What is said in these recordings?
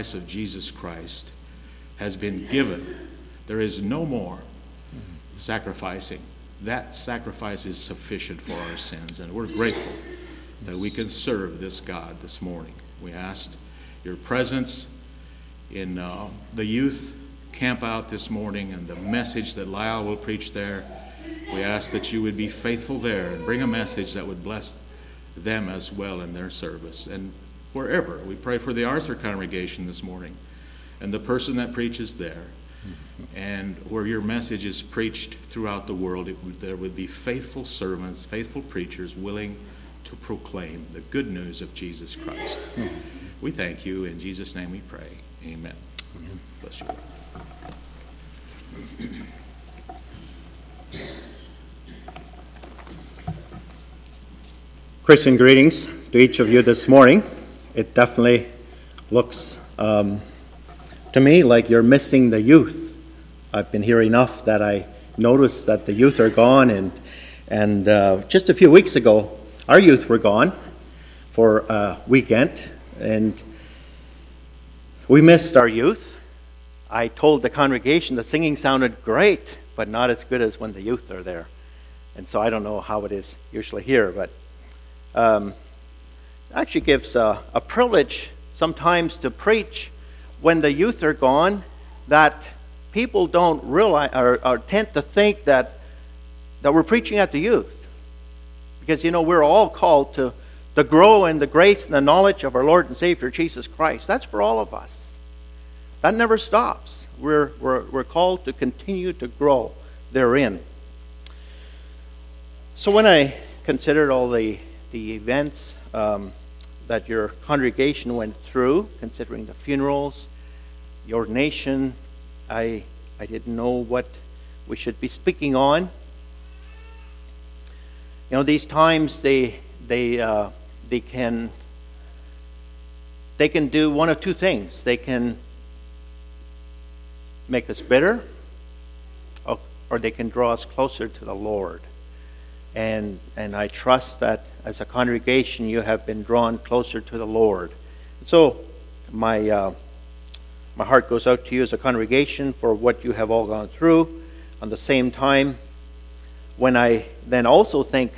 of Jesus Christ has been given. There is no more sacrificing. That sacrifice is sufficient for our sins, and we're grateful that we can serve this God this morning. We asked your presence in uh, the youth camp out this morning and the message that Lyle will preach there. We ask that you would be faithful there and bring a message that would bless them as well in their service. And wherever, we pray for the Arthur congregation this morning and the person that preaches there. And where your message is preached throughout the world, there would be faithful servants, faithful preachers willing to proclaim the good news of Jesus Christ. We thank you. In Jesus' name we pray. Amen. Amen. Bless you. Christian greetings to each of you this morning. It definitely looks um, to me like you're missing the youth. I've been here enough that I noticed that the youth are gone, and and uh, just a few weeks ago, our youth were gone for a weekend, and we missed our youth. I told the congregation the singing sounded great, but not as good as when the youth are there. And so I don't know how it is usually here, but um, actually gives a, a privilege sometimes to preach when the youth are gone that people don't realize or, or, tend to think that that we're preaching at the youth. Because you know we're all called to to grow in the grace and the knowledge of our lord and savior jesus christ. That's for all of us. That never stops. We're we're, we're called to continue to grow therein. So when i considered all the the events um, that your congregation went through, considering the funerals, the ordination. I, I didn't know what we should be speaking on. You know, these times they, they, uh, they, can, they can do one of two things. They can make us bitter, or, or they can draw us closer to the Lord. And, and I trust that as a congregation you have been drawn closer to the Lord. So my, uh, my heart goes out to you as a congregation for what you have all gone through. On the same time, when I then also think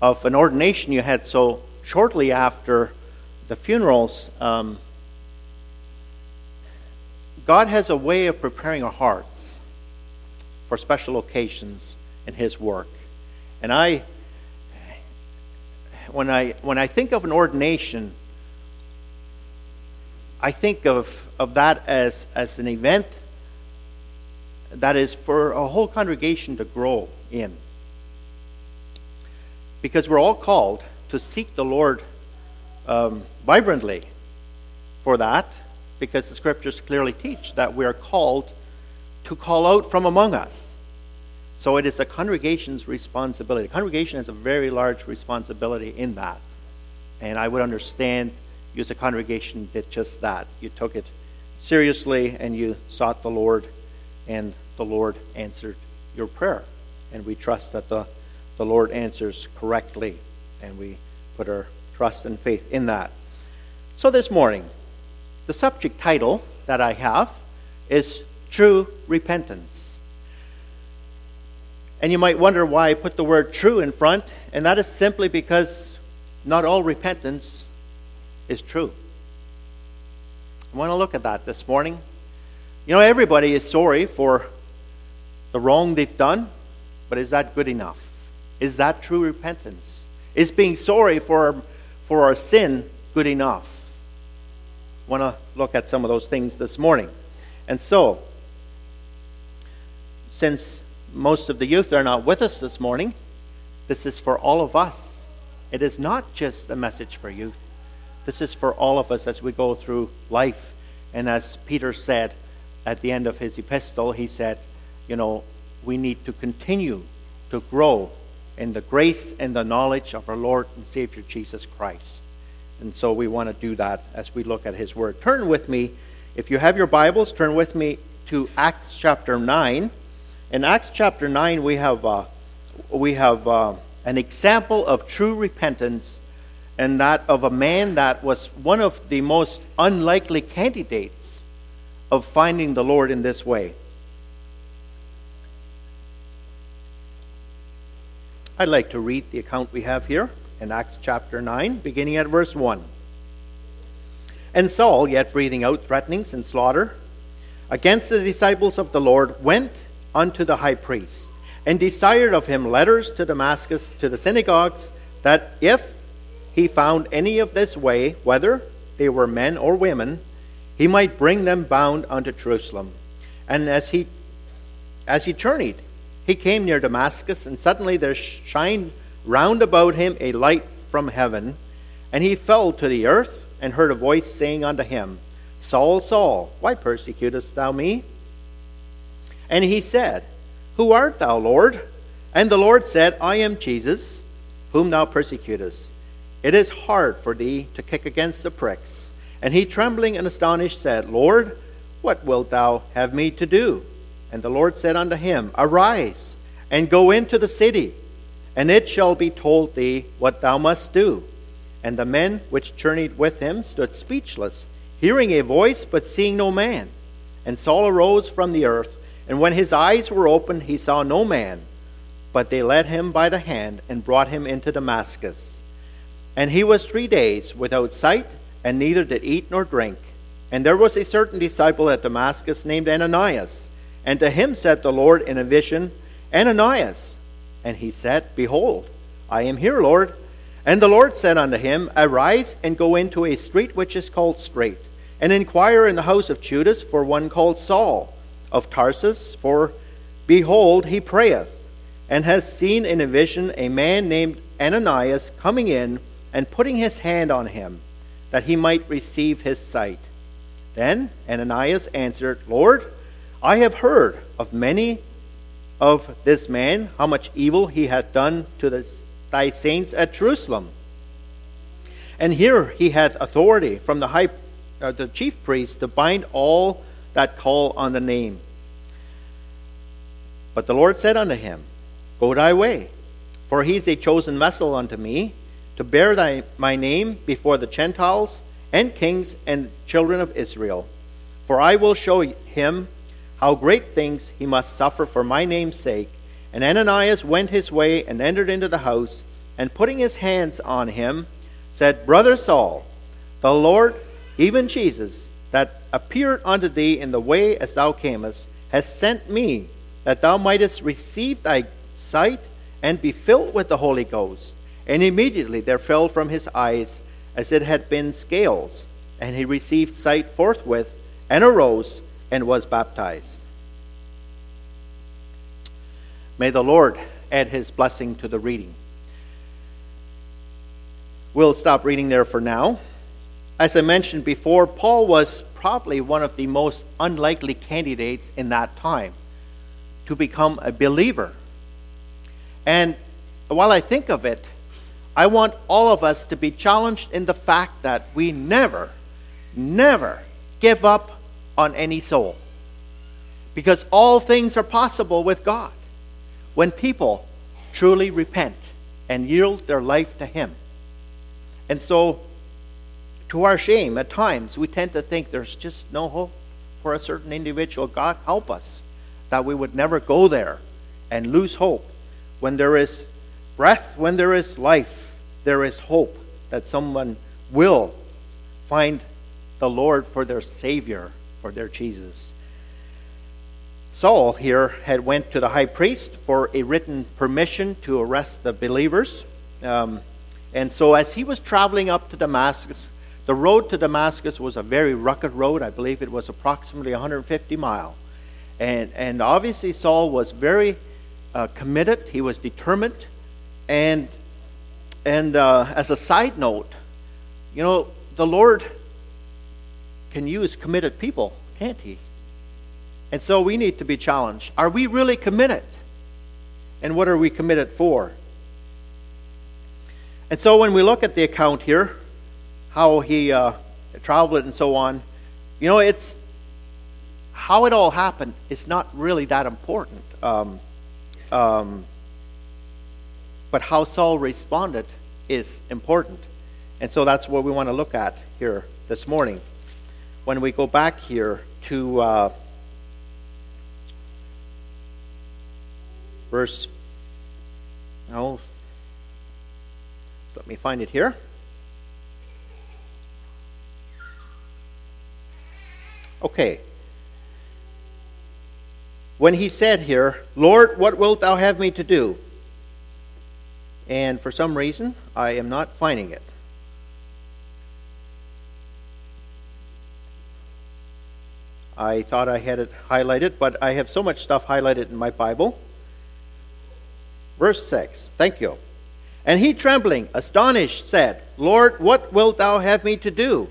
of an ordination you had so shortly after the funerals, um, God has a way of preparing our hearts for special occasions in His work. And I, when I, when I think of an ordination, I think of, of that as, as an event that is for a whole congregation to grow in. Because we're all called to seek the Lord um, vibrantly for that, because the scriptures clearly teach that we are called to call out from among us. So it is a congregation's responsibility. The congregation has a very large responsibility in that. And I would understand you as a congregation did just that. You took it seriously and you sought the Lord, and the Lord answered your prayer. And we trust that the, the Lord answers correctly, and we put our trust and faith in that. So this morning, the subject title that I have is True Repentance. And you might wonder why I put the word true in front, and that is simply because not all repentance is true. I want to look at that this morning. You know, everybody is sorry for the wrong they've done, but is that good enough? Is that true repentance? Is being sorry for, for our sin good enough? I want to look at some of those things this morning. And so, since most of the youth are not with us this morning, this is for all of us. It is not just a message for youth. This is for all of us as we go through life. And as Peter said at the end of his epistle, he said, you know, we need to continue to grow in the grace and the knowledge of our Lord and Savior Jesus Christ. And so we want to do that as we look at his word. Turn with me, if you have your Bibles, turn with me to Acts chapter 9. In Acts chapter 9, we have, uh, we have uh, an example of true repentance and that of a man that was one of the most unlikely candidates of finding the Lord in this way. I'd like to read the account we have here in Acts chapter 9, beginning at verse 1. And Saul, yet breathing out threatenings and slaughter against the disciples of the Lord, went unto the high priest and desired of him letters to Damascus to the synagogues, that if he found any of this way, whether they were men or women, he might bring them bound unto Jerusalem. And as he as he journeyed, he came near Damascus, and suddenly there shined round about him a light from heaven, and he fell to the earth, and heard a voice saying unto him, Saul, Saul, why persecutest thou me? And he said, Who art thou, Lord? And the Lord said, I am Jesus, whom thou persecutest. It is hard for thee to kick against the pricks. And he, trembling and astonished, said, Lord, what wilt thou have me to do? And the Lord said unto him, Arise, and go into the city, and it shall be told thee what thou must do. And the men which journeyed with him stood speechless, hearing a voice, but seeing no man. And Saul arose from the earth, and when his eyes were opened, he saw no man. But they led him by the hand and brought him into Damascus. And he was three days without sight, and neither did eat nor drink. And there was a certain disciple at Damascus named Ananias and to him said the Lord in a vision, Ananias. And he said, Behold, I am here, Lord. And the Lord said unto him, Arise and go into a street which is called Straight, and inquire in the house of Judas for one called Saul of Tarsus, for behold, he prayeth, and hath seen in a vision a man named Ananias coming in and putting his hand on him, that he might receive his sight. Then Ananias answered, Lord, I have heard of many of this man, how much evil he hath done to the, thy saints at Jerusalem. And here he hath authority from the high, uh, the chief priest to bind all that call on the name. But the Lord said unto him, Go thy way, for he is a chosen vessel unto me, to bear thy, my name before the Gentiles and kings and children of Israel. For I will show him how great things he must suffer for my name's sake. And Ananias went his way and entered into the house, and putting his hands on him, said, Brother Saul, the Lord, even Jesus, that appeared unto thee in the way as thou camest, has sent me, that thou mightest receive thy sight and be filled with the Holy Ghost. And immediately there fell from his eyes as it had been scales, and he received sight forthwith, and arose and was baptized. May the Lord add his blessing to the reading. We'll stop reading there for now. As I mentioned before, Paul was probably one of the most unlikely candidates in that time to become a believer. And while I think of it, I want all of us to be challenged in the fact that we never, never give up on any soul. Because all things are possible with God when people truly repent and yield their life to Him. And so, to our shame, at times we tend to think there's just no hope for a certain individual. God, help us that we would never go there and lose hope. When there is breath, when there is life, there is hope that someone will find the Lord for their Savior for their Jesus. Saul here had went to the high priest for a written permission to arrest the believers. Um, and so as he was traveling up to Damascus, the road to Damascus was a very rugged road. I believe it was approximately 150 mile. And, and obviously Saul was very uh, committed. He was determined. And, and uh, as a side note, you know, the Lord can use committed people, can't he? And so we need to be challenged. Are we really committed? And what are we committed for? And so when we look at the account here, how he uh, traveled and so on, you know, it's how it all happened is not really that important. Um, um, but how Saul responded is important. And so that's what we want to look at here this morning. When we go back here to uh, verse, oh, let me find it here. Okay. When he said here, Lord, what wilt thou have me to do? And for some reason, I am not finding it. I thought I had it highlighted, but I have so much stuff highlighted in my Bible. Verse 6. Thank you. And he, trembling, astonished, said, Lord, what wilt thou have me to do?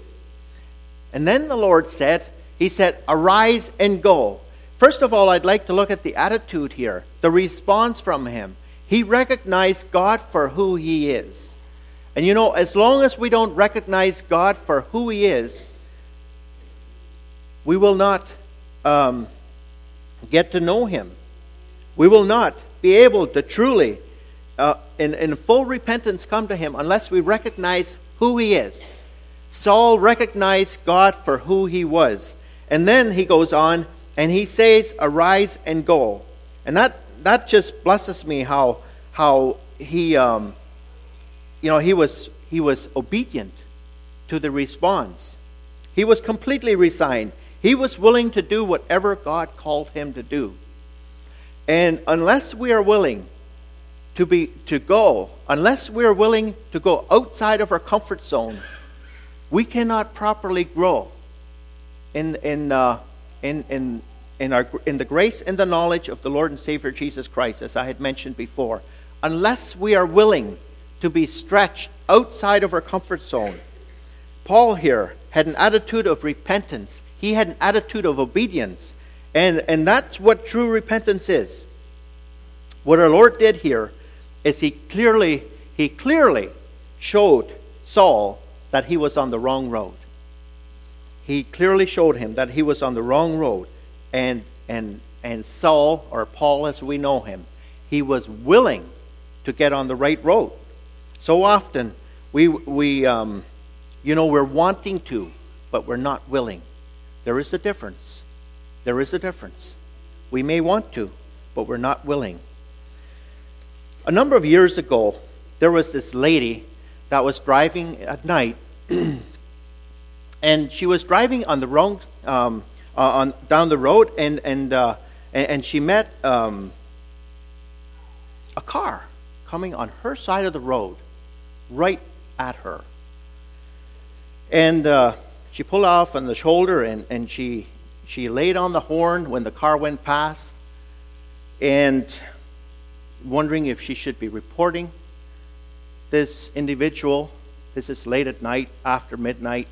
And then the Lord said, He said, Arise and go. First of all, I'd like to look at the attitude here, the response from him. He recognized God for who he is. And you know, as long as we don't recognize God for who he is, we will not um, get to know him. We will not be able to truly uh, in, in full repentance come to him unless we recognize who he is. Saul recognized God for who he was. And then he goes on and he says, Arise and go. And that, that just blesses me how, how he, um, you know, he was, he was obedient to the response. He was completely resigned. He was willing to do whatever God called him to do. And unless we are willing to be to go unless we're willing to go outside of our comfort zone we cannot properly grow in in uh, in in in our in the grace and the knowledge of the Lord and Savior Jesus Christ as I had mentioned before. Unless we are willing to be stretched outside of our comfort zone. Paul here had an attitude of repentance. He had an attitude of obedience. And and that's what true repentance is. What our Lord did here is he clearly he clearly showed Saul that he was on the wrong road. He clearly showed him that he was on the wrong road, and and and Saul or Paul as we know him, he was willing to get on the right road. So often we we um, you know we're wanting to, but we're not willing. There is a difference. There is a difference. We may want to, but we're not willing. A number of years ago, there was this lady that was driving at night, and she was driving on the wrong um, uh, on down the road, and and uh, and, she met um, a car coming on her side of the road, right at her, and uh, she pulled off on the shoulder, and and she she laid on the horn when the car went past, and wondering if she should be reporting this individual. This is late at night, after midnight.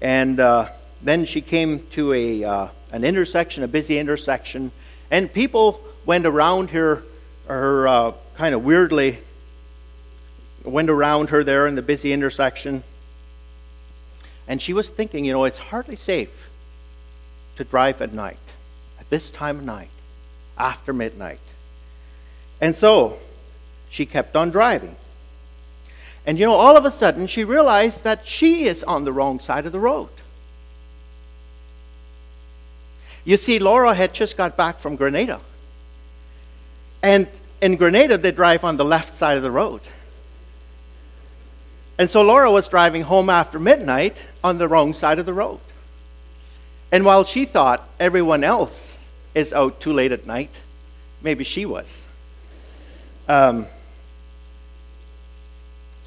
And uh, then she came to a, uh, an intersection, a busy intersection, and people went around her, her uh, kind of weirdly, went around her there in the busy intersection. And she was thinking, you know, it's hardly safe to drive at night, at this time of night, after midnight. And so she kept on driving. And you know, all of a sudden, she realized that she is on the wrong side of the road. You see, Laura had just got back from Grenada. And in Grenada, they drive on the left side of the road. And so Laura was driving home after midnight on the wrong side of the road. And while she thought everyone else is out too late at night, maybe she was. Um,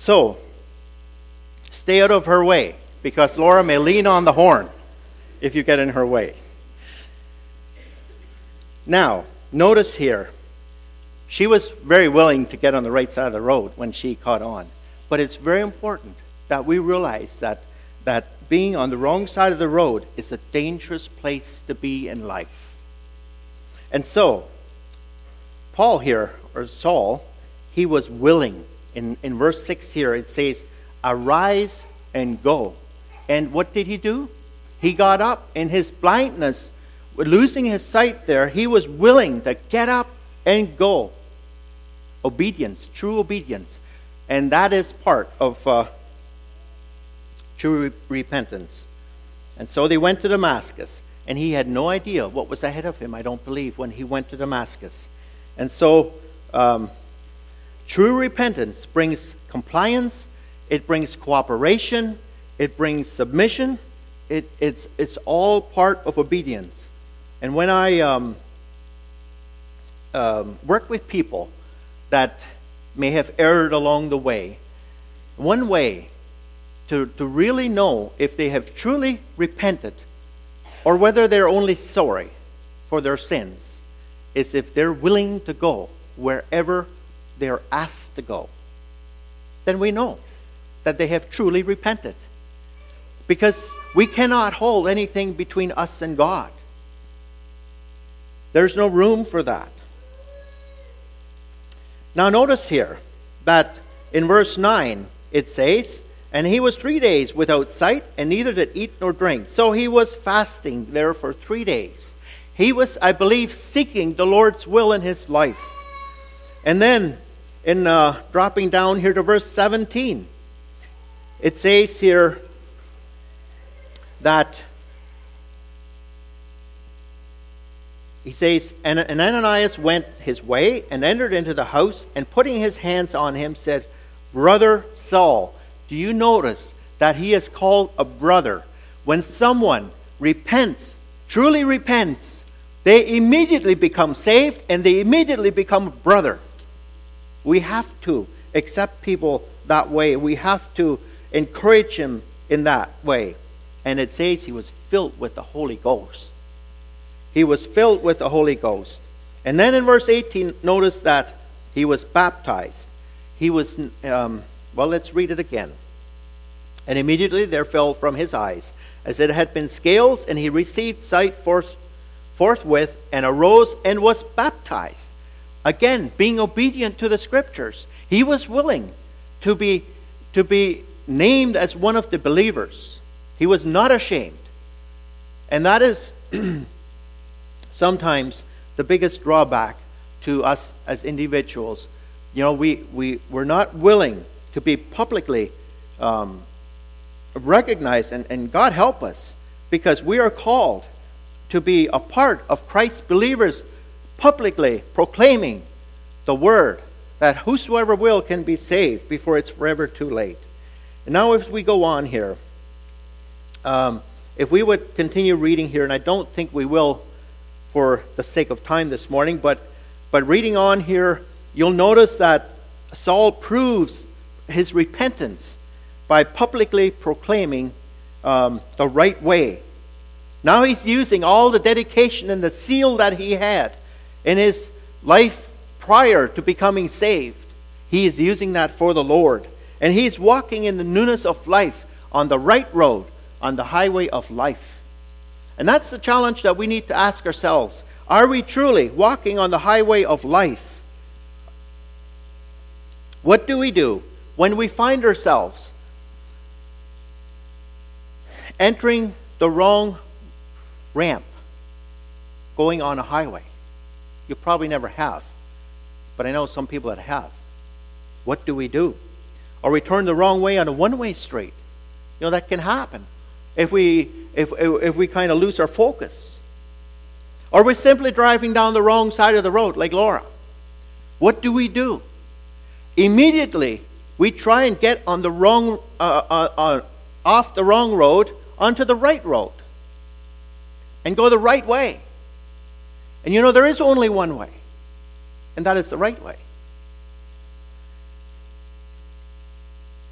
so, stay out of her way because Laura may lean on the horn if you get in her way. Now, notice here, she was very willing to get on the right side of the road when she caught on. But it's very important that we realize that, that being on the wrong side of the road is a dangerous place to be in life. And so, Paul here or Saul, he was willing. In, in verse 6 here, it says, Arise and go. And what did he do? He got up in his blindness, losing his sight there. He was willing to get up and go. Obedience, true obedience. And that is part of, uh, true repentance. And so they went to Damascus, and he had no idea what was ahead of him, I don't believe, when he went to Damascus. And so, um, true repentance brings compliance, it brings cooperation, it brings submission, it, it's, it's all part of obedience. And when I um, um, work with people that may have erred along the way, one way to, to really know if they have truly repented or whether they're only sorry for their sins is if they're willing to go wherever they're asked to go. Then we know that they have truly repented. Because we cannot hold anything between us and God. There's no room for that. Now, notice here that in verse 9 it says, and he was three days without sight, and neither did eat nor drink. So he was fasting there for three days. He was, I believe, seeking the Lord's will in his life. And then, in uh, dropping down here to verse 17, it says here that he says, and, and Ananias went his way and entered into the house, and putting his hands on him, said, Brother Saul, do you notice that he is called a brother? When someone repents, truly repents, they immediately become saved and they immediately become a brother. We have to accept people that way. We have to encourage him in that way. And it says he was filled with the Holy Ghost. He was filled with the Holy Ghost. And then in verse 18, notice that he was baptized. He was, um, well, let's read it again. And immediately there fell from his eyes, as it had been scales, and he received sight forth, forthwith, and arose and was baptized. Again, being obedient to the scriptures, he was willing to be, to be named as one of the believers. He was not ashamed. And that is sometimes the biggest drawback to us as individuals. You know, we, we, we're not willing to be publicly um, recognize, and, and God help us, because we are called to be a part of Christ's believers publicly proclaiming the word that whosoever will can be saved before it's forever too late. And now, if we go on here, um, if we would continue reading here, and I don't think we will for the sake of time this morning, but, but reading on here, you'll notice that Saul proves his repentance by publicly proclaiming um, the right way. Now he's using all the dedication and the zeal that he had in his life prior to becoming saved. He is using that for the Lord. And he's walking in the newness of life on the right road, on the highway of life. And that's the challenge that we need to ask ourselves. Are we truly walking on the highway of life? What do we do when we find ourselves entering the wrong ramp going on a highway. You probably never have, but I know some people that have. What do we do? Or we turn the wrong way on a one way street. You know, that can happen if we, if, if we kind of lose our focus. Or we're simply driving down the wrong side of the road, like Laura. What do we do? Immediately, we try and get on the wrong, uh, uh, uh, off the wrong road onto the right road and go the right way. And you know, there is only one way, and that is the right way.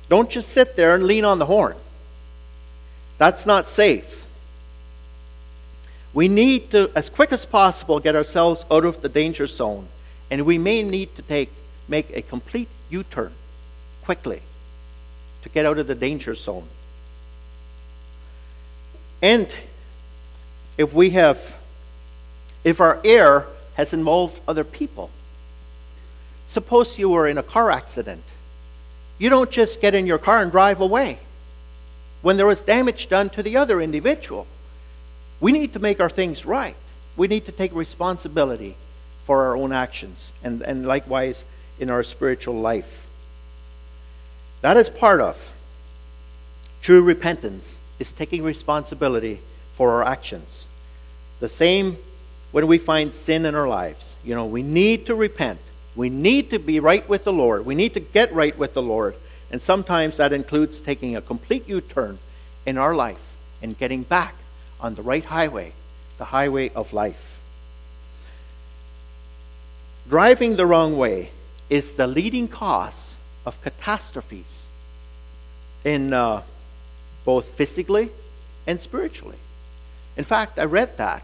Don't just sit there and lean on the horn. That's not safe. We need to, as quick as possible, get ourselves out of the danger zone. And we may need to take, make a complete U turn quickly to get out of the danger zone. And if we have, if our error has involved other people, suppose you were in a car accident. You don't just get in your car and drive away when there was damage done to the other individual. We need to make our things right. We need to take responsibility for our own actions and, and likewise in our spiritual life. That is part of True repentance is taking responsibility for our actions. The same when we find sin in our lives. You know, we need to repent. We need to be right with the Lord. We need to get right with the Lord. And sometimes that includes taking a complete U turn in our life and getting back on the right highway, the highway of life. Driving the wrong way is the leading cause of catastrophes in uh, both physically and spiritually. In fact, I read that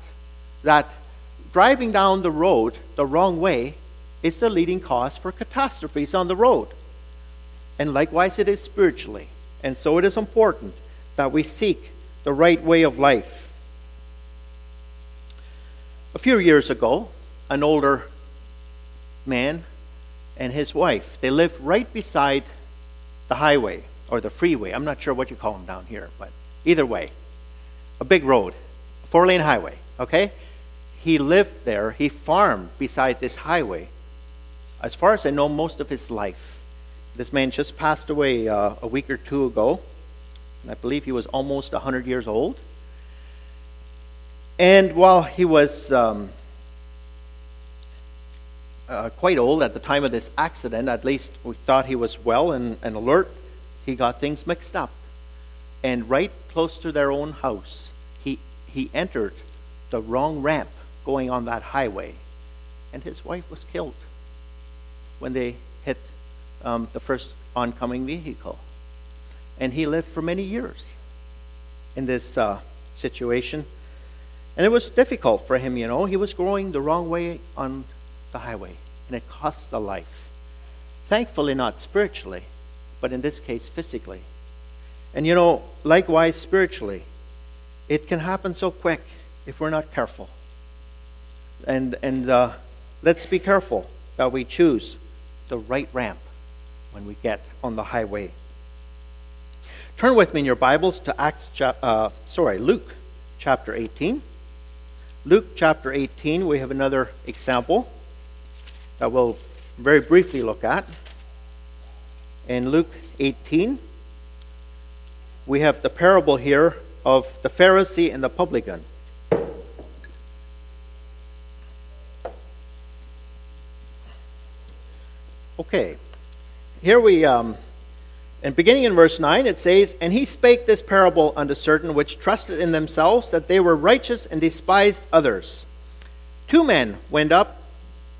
that driving down the road the wrong way is the leading cause for catastrophes on the road. And likewise, it is spiritually. And so it is important that we seek the right way of life. A few years ago, an older man and his wife, they lived right beside the highway or the freeway. I'm not sure what you call them down here, but either way, a big road, four lane highway, okay? He lived there, he farmed beside this highway. As far as I know, most of his life. This man just passed away uh, a week or two ago. I believe he was almost 100 years old. And while he was um, uh, quite old at the time of this accident, at least we thought he was well and, and alert, he got things mixed up. And right close to their own house, he, he entered the wrong ramp going on that highway. And his wife was killed when they hit um, the first oncoming vehicle. And he lived for many years in this uh, situation. And it was difficult for him, you know. He was going the wrong way on the highway, and it cost a life. Thankfully, not spiritually, but in this case, physically. And you know, likewise, spiritually, it can happen so quick if we're not careful. And, and uh, let's be careful that we choose the right ramp when we get on the highway. Turn with me in your Bibles to Acts, uh, sorry, Luke chapter 18. Luke chapter 18, we have another example that we'll very briefly look at. In Luke 18, we have the parable here of the Pharisee and the publican. Okay, here we, um, and beginning in verse 9, it says, And he spake this parable unto certain which trusted in themselves that they were righteous and despised others. Two men went up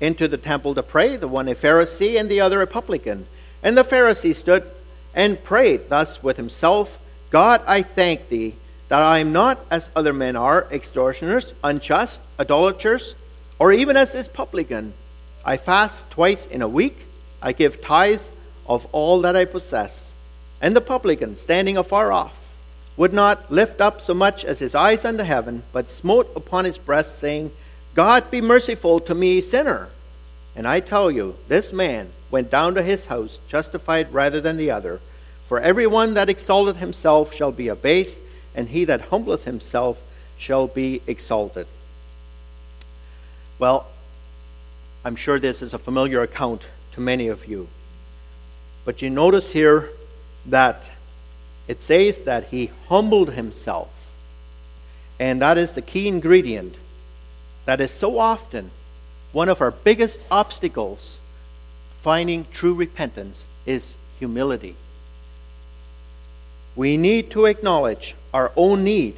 into the temple to pray, the one a Pharisee and the other a publican. And the Pharisee stood and prayed thus with himself God, I thank thee that I am not as other men are, extortioners, unjust, idolaters, or even as this publican. I fast twice in a week, I give tithes of all that I possess. And the publican, standing afar off, would not lift up so much as his eyes unto heaven, but smote upon his breast, saying, God be merciful to me, sinner. And I tell you, this man went down to his house justified rather than the other. For every one that exalteth himself shall be abased, and he that humbleth himself shall be exalted. Well, I'm sure this is a familiar account to many of you. But you notice here that it says that he humbled himself. And that is the key ingredient that is so often one of our biggest obstacles finding true repentance is humility. We need to acknowledge our own need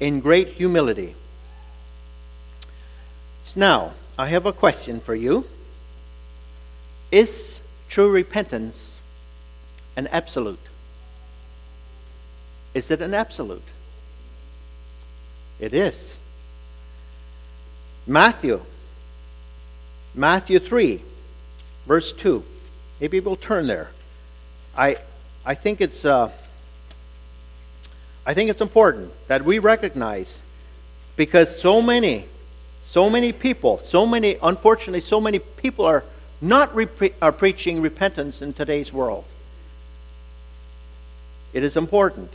in great humility. So now, I have a question for you. Is true repentance an absolute? Is it an absolute? It is. Matthew, Matthew 3, verse 2. Maybe we'll turn there. I, I think it's. Uh, I think it's important that we recognize because so many, so many people, so many, unfortunately, so many people are not re- are uh, preaching repentance in today's world. It is important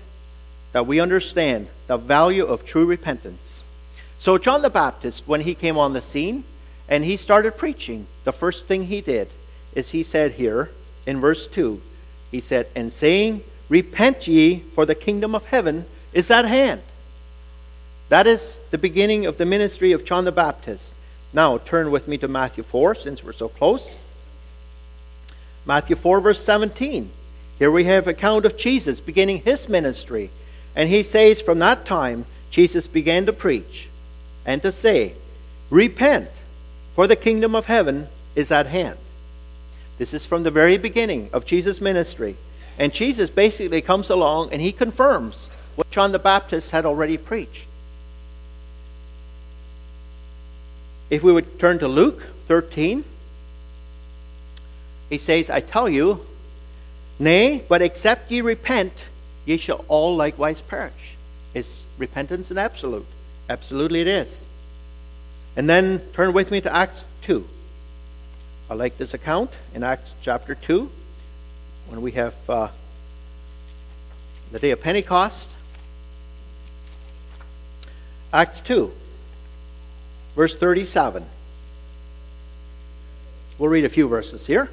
that we understand the value of true repentance. So, John the Baptist, when he came on the scene and he started preaching, the first thing he did is he said here in verse 2, he said, And saying, Repent ye, for the kingdom of heaven is at hand. That is the beginning of the ministry of John the Baptist. Now, turn with me to Matthew 4, since we're so close. Matthew 4, verse 17. Here we have account of Jesus beginning his ministry. And he says, From that time, Jesus began to preach and to say, Repent, for the kingdom of heaven is at hand. This is from the very beginning of Jesus' ministry. And Jesus basically comes along and he confirms what John the Baptist had already preached. If we would turn to Luke 13, he says, I tell you, nay, but except ye repent, ye shall all likewise perish. Is repentance an absolute? Absolutely it is. And then turn with me to Acts 2. I like this account in Acts chapter 2 when we have uh, the day of Pentecost. Acts 2, verse 37. We'll read a few verses here.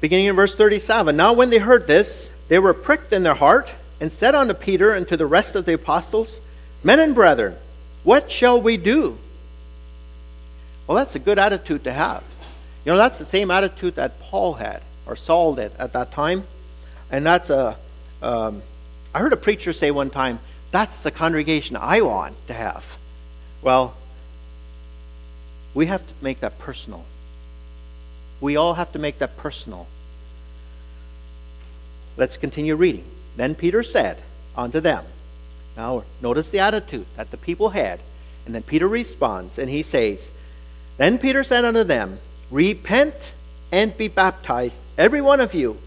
Beginning in verse 37. Now, when they heard this, they were pricked in their heart and said unto Peter and to the rest of the apostles, Men and brethren, what shall we do? Well, that's a good attitude to have. You know, that's the same attitude that Paul had, or Saul did at that time. And that's a. Um, I heard a preacher say one time, that's the congregation I want to have. Well, we have to make that personal. We all have to make that personal. Let's continue reading. Then Peter said unto them, Now notice the attitude that the people had. And then Peter responds, and he says, then Peter said unto them, Repent and be baptized, every one of you,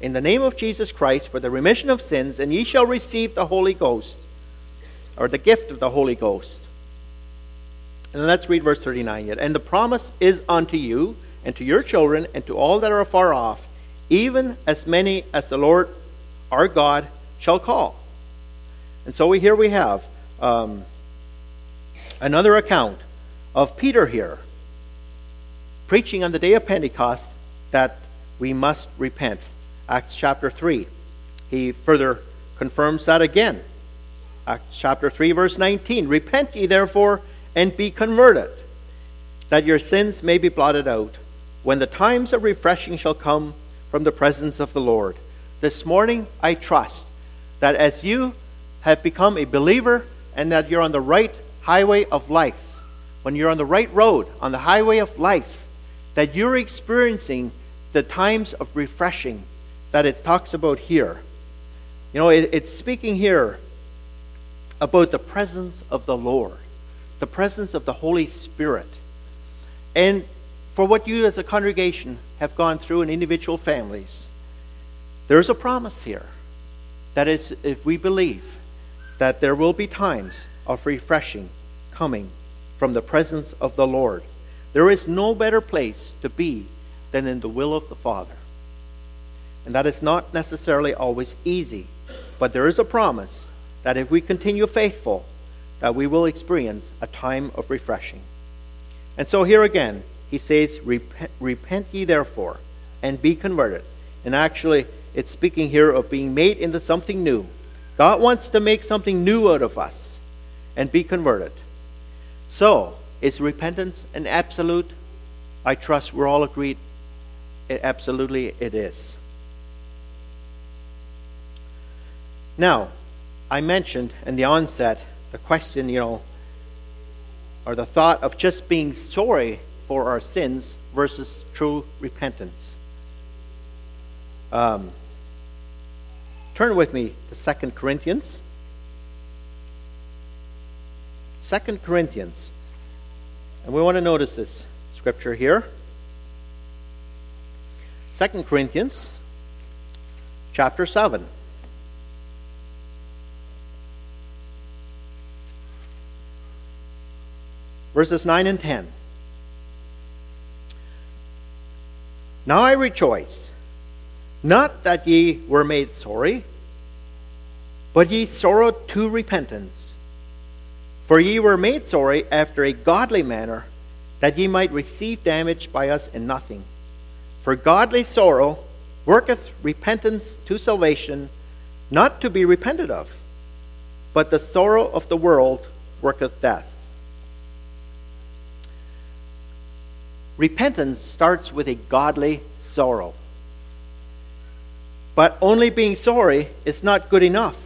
in the name of Jesus Christ for the remission of sins, and ye shall receive the Holy Ghost, or the gift of the Holy Ghost. And let's read verse 39 yet. And the promise is unto you, and to your children, and to all that are afar off, even as many as the Lord our God shall call. And so we, here we have um, another account of Peter here preaching on the day of Pentecost that we must repent. Acts chapter 3. He further confirms that again. Acts chapter 3, verse 19. Repent ye therefore and be converted, that your sins may be blotted out, when the times of refreshing shall come from the presence of the Lord. This morning, I trust that as you have become a believer and that you're on the right highway of life, when you're on the right road, on the highway of life, that you're experiencing the times of refreshing that it talks about here. You know, it, it's speaking here about the presence of the Lord, the presence of the Holy Spirit. And for what you as a congregation have gone through in individual families, there's a promise here. That is, if we believe that there will be times of refreshing coming from the presence of the Lord. There is no better place to be than in the will of the Father. And that is not necessarily always easy, but there is a promise that if we continue faithful, that we will experience a time of refreshing. And so here again, he says, Repent, repent ye therefore, and be converted. And actually, it's speaking here of being made into something new. God wants to make something new out of us and be converted. So, is repentance an absolute? I trust we're all agreed. It, absolutely, it is. Now, I mentioned in the onset the question, you know, or the thought of just being sorry for our sins versus true repentance. Um, turn with me to Second Corinthians. Second Corinthians and we want to notice this scripture here. 2 Corinthians chapter 7. Verses 9 and 10. Now I rejoice, not that ye were made sorry, but ye sorrowed to repentance. For ye were made sorry after a godly manner, that ye might receive damage by us in nothing. For godly sorrow worketh repentance to salvation, not to be repented of, but the sorrow of the world worketh death. Repentance starts with a godly sorrow. But only being sorry is not good enough.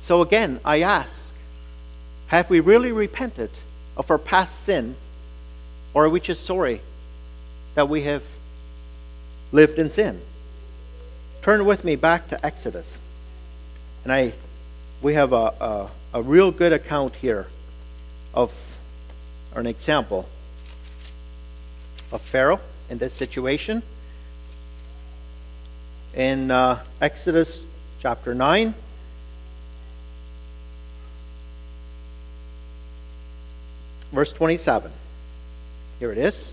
So again, I ask have we really repented of our past sin, or are we just sorry that we have lived in sin? Turn with me back to Exodus. And I, we have a, a, a real good account here of, or an example of Pharaoh in this situation. In uh, Exodus chapter 9, verse 27. Here it is.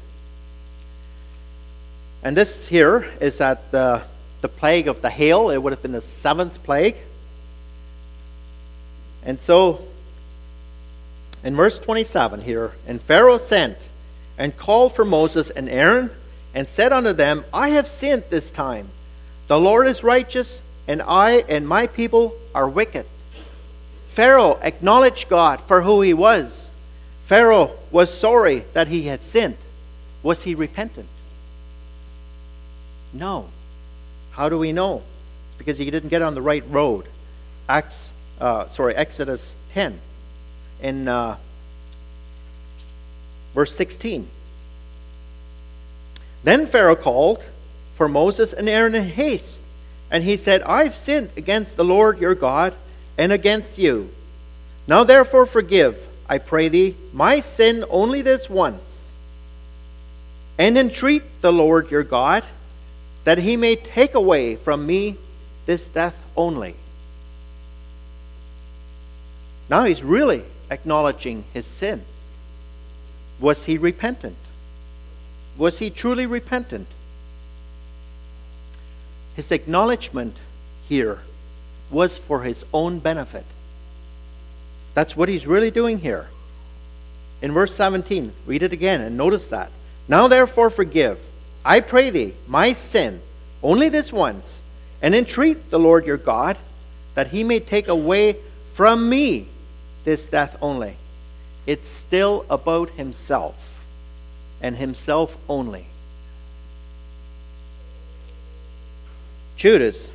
And this here is at the, the plague of the hail. It would have been the seventh plague. And so, in verse 27 here, and Pharaoh sent and called for Moses and Aaron and said unto them, I have sinned this time. The Lord is righteous, and I and my people are wicked. Pharaoh acknowledged God for who he was. Pharaoh was sorry that he had sinned. Was he repentant? No. How do we know? It's because he didn't get on the right road. Acts, uh, sorry, Exodus 10 in uh, verse 16. Then Pharaoh called for Moses and Aaron in haste, and he said, I've sinned against the Lord your God and against you. Now therefore forgive, I pray thee, my sin only this once, and entreat the Lord your God that he may take away from me this death only. Now he's really acknowledging his sin. Was he repentant? Was he truly repentant? His acknowledgement here was for his own benefit. That's what he's really doing here. In verse 17, read it again and notice that. Now therefore forgive, I pray thee, my sin, only this once, and entreat the Lord your God that he may take away from me this death only. It's still about himself and himself only. Judas.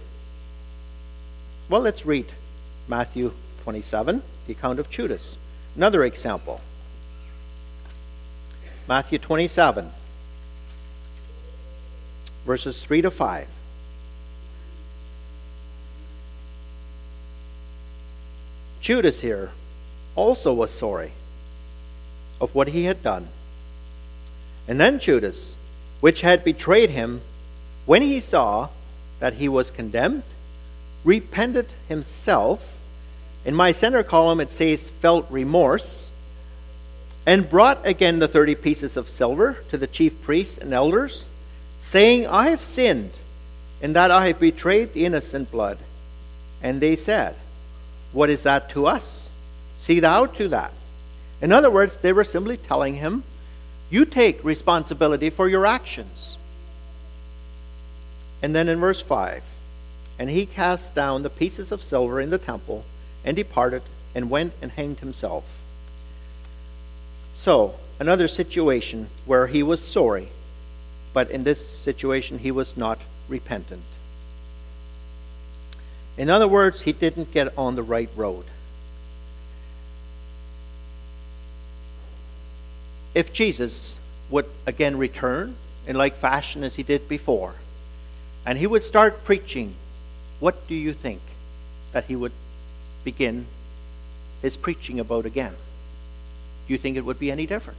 Well, let's read Matthew 27, the account of Judas. Another example. Matthew 27, verses 3 to 5. Judas here also was sorry of what he had done. And then Judas, which had betrayed him, when he saw that he was condemned, repented himself. In my center column, it says, felt remorse, and brought again the thirty pieces of silver to the chief priests and elders, saying, I have sinned in that I have betrayed the innocent blood. And they said, What is that to us? See thou to that. In other words, they were simply telling him, you take responsibility for your actions. And then in verse 5, and he cast down the pieces of silver in the temple and departed and went and hanged himself. So, another situation where he was sorry, but in this situation he was not repentant. In other words, he didn't get on the right road. If Jesus would again return in like fashion as he did before, and he would start preaching, what do you think that he would begin his preaching about again? Do you think it would be any different?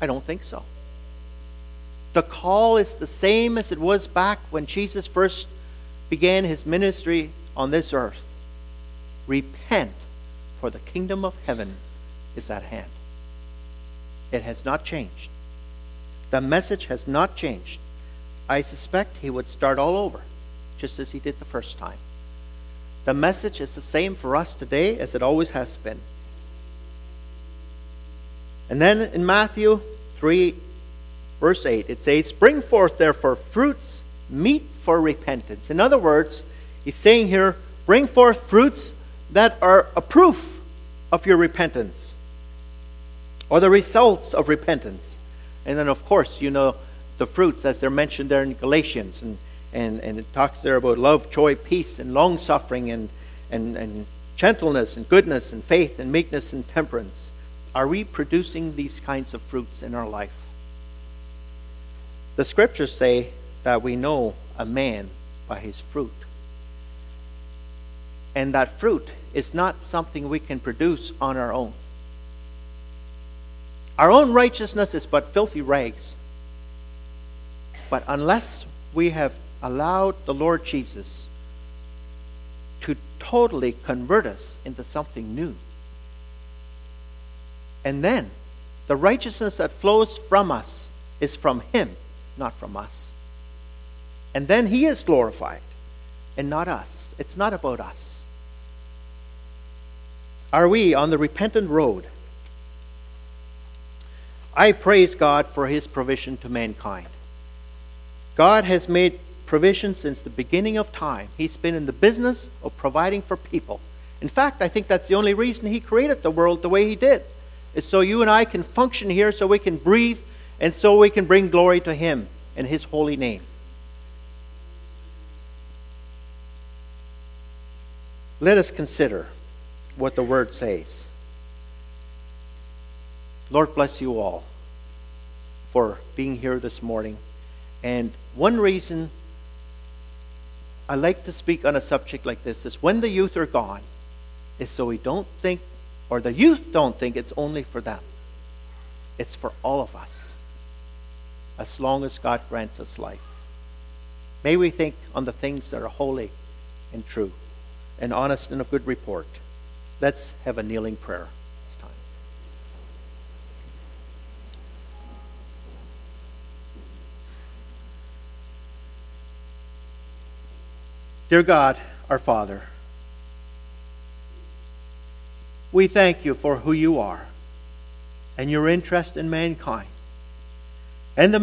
I don't think so. The call is the same as it was back when Jesus first began his ministry on this earth. Repent, for the kingdom of heaven is at hand. It has not changed. The message has not changed. I suspect he would start all over, just as he did the first time. The message is the same for us today as it always has been. And then in Matthew 3 verse 8, it says, Bring forth therefore fruits meet for repentance. In other words, he's saying here, bring forth fruits that are a proof of your repentance or the results of repentance. And then, of course, you know the fruits as they're mentioned there in Galatians. And, and, and it talks there about love, joy, peace, and long suffering, and, and, and gentleness, and goodness, and faith, and meekness, and temperance. Are we producing these kinds of fruits in our life? The scriptures say that we know a man by his fruit. And that fruit is not something we can produce on our own. Our own righteousness is but filthy rags. But unless we have allowed the Lord Jesus to totally convert us into something new, and then the righteousness that flows from us is from Him, not from us. And then He is glorified and not us. It's not about us. Are we on the repentant road? I praise God for His provision to mankind. God has made provision since the beginning of time. He's been in the business of providing for people. In fact, I think that's the only reason He created the world the way He did. Is so you and I can function here, so we can breathe, and so we can bring glory to Him and His holy name. Let us consider what the Word says. Lord bless you all for being here this morning. And one reason I like to speak on a subject like this is when the youth are gone, is so we don't think, or the youth don't think it's only for them. It's for all of us, as long as God grants us life. May we think on the things that are holy and true and honest and of good report. Let's have a kneeling prayer this time. Dear God, our Father, we thank you for who you are and your interest in mankind and the